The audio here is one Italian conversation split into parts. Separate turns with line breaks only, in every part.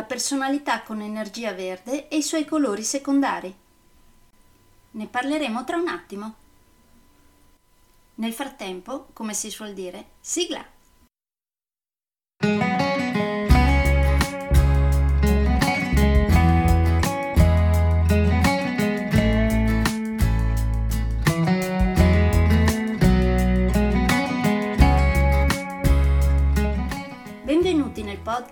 la personalità con energia verde e i suoi colori secondari. Ne parleremo tra un attimo. Nel frattempo, come si suol dire, sigla!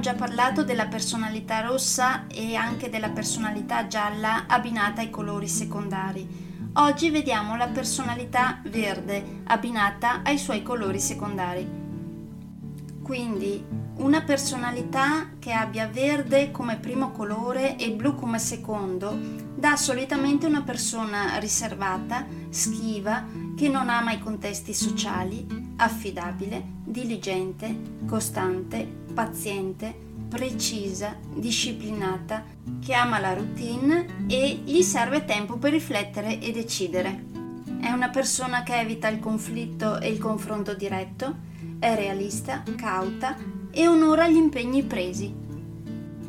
Già parlato della personalità rossa e anche della personalità gialla abbinata ai colori secondari. Oggi vediamo la personalità verde abbinata ai suoi colori secondari. Quindi una personalità che abbia verde come primo colore e blu come secondo dà solitamente una persona riservata, schiva, che non ama i contesti sociali, affidabile, diligente, costante, paziente, precisa, disciplinata, che ama la routine e gli serve tempo per riflettere e decidere. È una persona che evita il conflitto e il confronto diretto, è realista, cauta e onora gli impegni presi.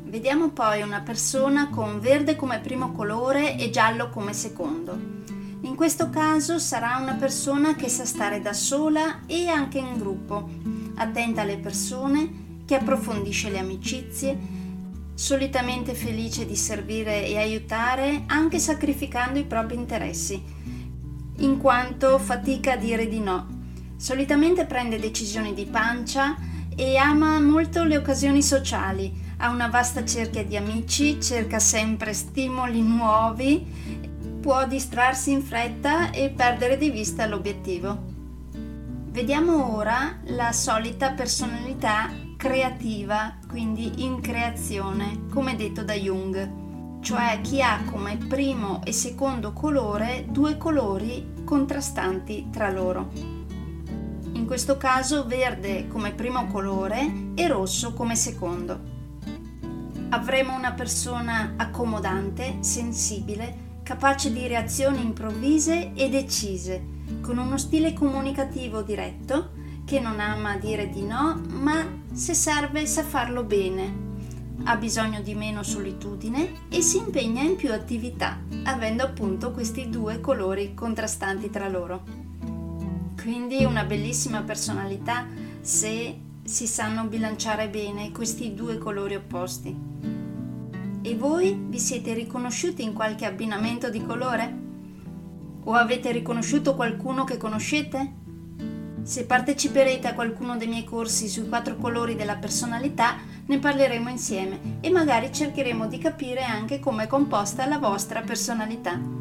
Vediamo poi una persona con verde come primo colore e giallo come secondo. In questo caso sarà una persona che sa stare da sola e anche in gruppo, attenta alle persone, che approfondisce le amicizie, solitamente felice di servire e aiutare anche sacrificando i propri interessi, in quanto fatica a dire di no. Solitamente prende decisioni di pancia e ama molto le occasioni sociali, ha una vasta cerchia di amici, cerca sempre stimoli nuovi, può distrarsi in fretta e perdere di vista l'obiettivo. Vediamo ora la solita personalità creativa, quindi in creazione, come detto da Jung, cioè chi ha come primo e secondo colore due colori contrastanti tra loro. In questo caso verde come primo colore e rosso come secondo. Avremo una persona accomodante, sensibile, capace di reazioni improvvise e decise, con uno stile comunicativo diretto, che non ama dire di no, ma se serve sa farlo bene. Ha bisogno di meno solitudine e si impegna in più attività, avendo appunto questi due colori contrastanti tra loro. Quindi una bellissima personalità se si sanno bilanciare bene questi due colori opposti. E voi vi siete riconosciuti in qualche abbinamento di colore? O avete riconosciuto qualcuno che conoscete? Se parteciperete a qualcuno dei miei corsi sui quattro colori della personalità, ne parleremo insieme e magari cercheremo di capire anche come è composta la vostra personalità.